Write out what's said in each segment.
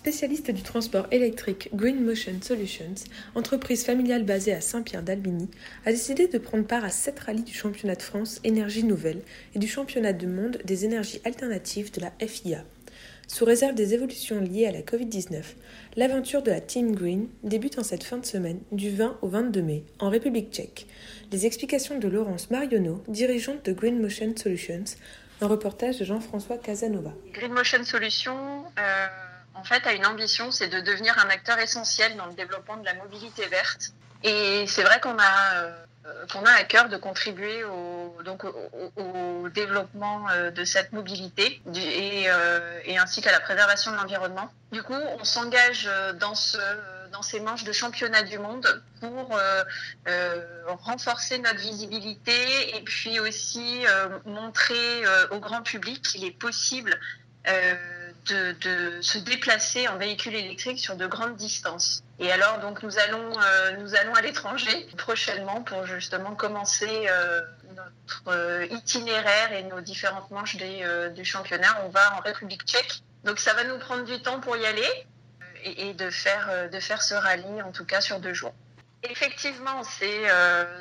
Spécialiste du transport électrique Green Motion Solutions, entreprise familiale basée à Saint-Pierre-d'Albigny, a décidé de prendre part à sept rallyes du championnat de France Énergie Nouvelle et du championnat du monde des énergies alternatives de la FIA. Sous réserve des évolutions liées à la Covid-19, l'aventure de la Team Green débute en cette fin de semaine du 20 au 22 mai en République tchèque. Les explications de Laurence Marionneau, dirigeante de Green Motion Solutions, un reportage de Jean-François Casanova. Green Motion Solutions euh, en fait, a une ambition, c'est de devenir un acteur essentiel dans le développement de la mobilité verte. Et c'est vrai qu'on a, euh, qu'on a à cœur de contribuer au, développement euh, de cette mobilité et, euh, et ainsi qu'à la préservation de l'environnement. Du coup, on s'engage dans ce dans ces manches de championnat du monde pour renforcer notre visibilité et puis aussi montrer au grand public qu'il est possible de, se déplacer en véhicule électrique sur de grandes distances. Et alors, donc, nous allons, euh, nous allons à l'étranger prochainement pour justement commencer euh, notre euh, itinéraire et nos différentes manches du championnat. On va en République tchèque. Donc, ça va nous prendre du temps pour y aller et, et de, faire, de faire ce rallye, en tout cas, sur deux jours. Effectivement, c'est,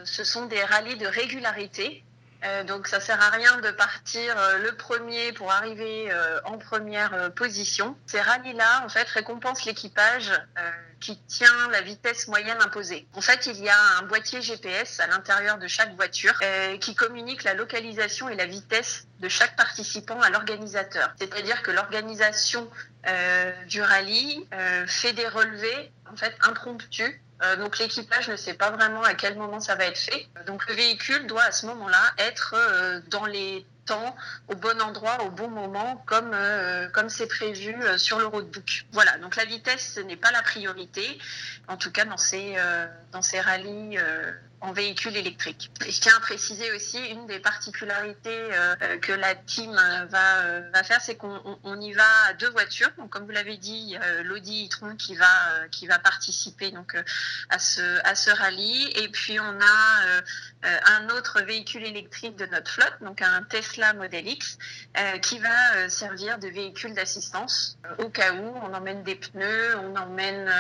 ce sont des rallyes de régularité euh, donc ça sert à rien de partir euh, le premier pour arriver euh, en première position. Ces rallyes-là, en fait, récompensent l'équipage qui tient la vitesse moyenne imposée. En fait, il y a un boîtier GPS à l'intérieur de chaque voiture qui communique la localisation et la vitesse de chaque participant à l'organisateur. C'est-à-dire que l'organisation du rallye fait des relevés en fait impromptus euh, donc l'équipage ne sait pas vraiment à quel moment ça va être fait. Donc le véhicule doit à ce moment-là être euh, dans les temps, au bon endroit, au bon moment, comme euh, comme c'est prévu sur le roadbook. Voilà. Donc la vitesse n'est pas la priorité, en tout cas dans ces dans ces rallyes en véhicule électrique. Je tiens à préciser aussi une des particularités euh, que la team va, euh, va faire, c'est qu'on on y va à deux voitures. Donc, comme vous l'avez dit, euh, l'Audi e-tron qui va participer donc à ce rallye. Et puis on a un autre véhicule électrique de notre flotte, donc un Tesla Model X, qui va servir de véhicule d'assistance au cas où on emmène des pneus, on emmène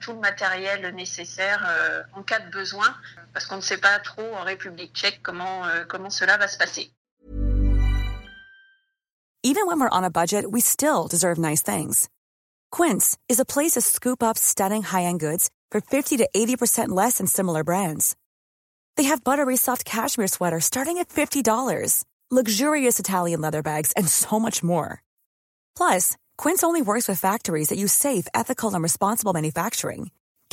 tout le matériel nécessaire en cas de besoin parce qu'on ne sait pas trop en République tchèque comment, euh, comment cela va se passer. Even when we're on a budget, we still deserve nice things. Quince is a place to scoop up stunning high-end goods for 50 to 80% less than similar brands. They have buttery soft cashmere sweaters starting at $50, luxurious Italian leather bags, and so much more. Plus, Quince only works with factories that use safe, ethical, and responsible manufacturing.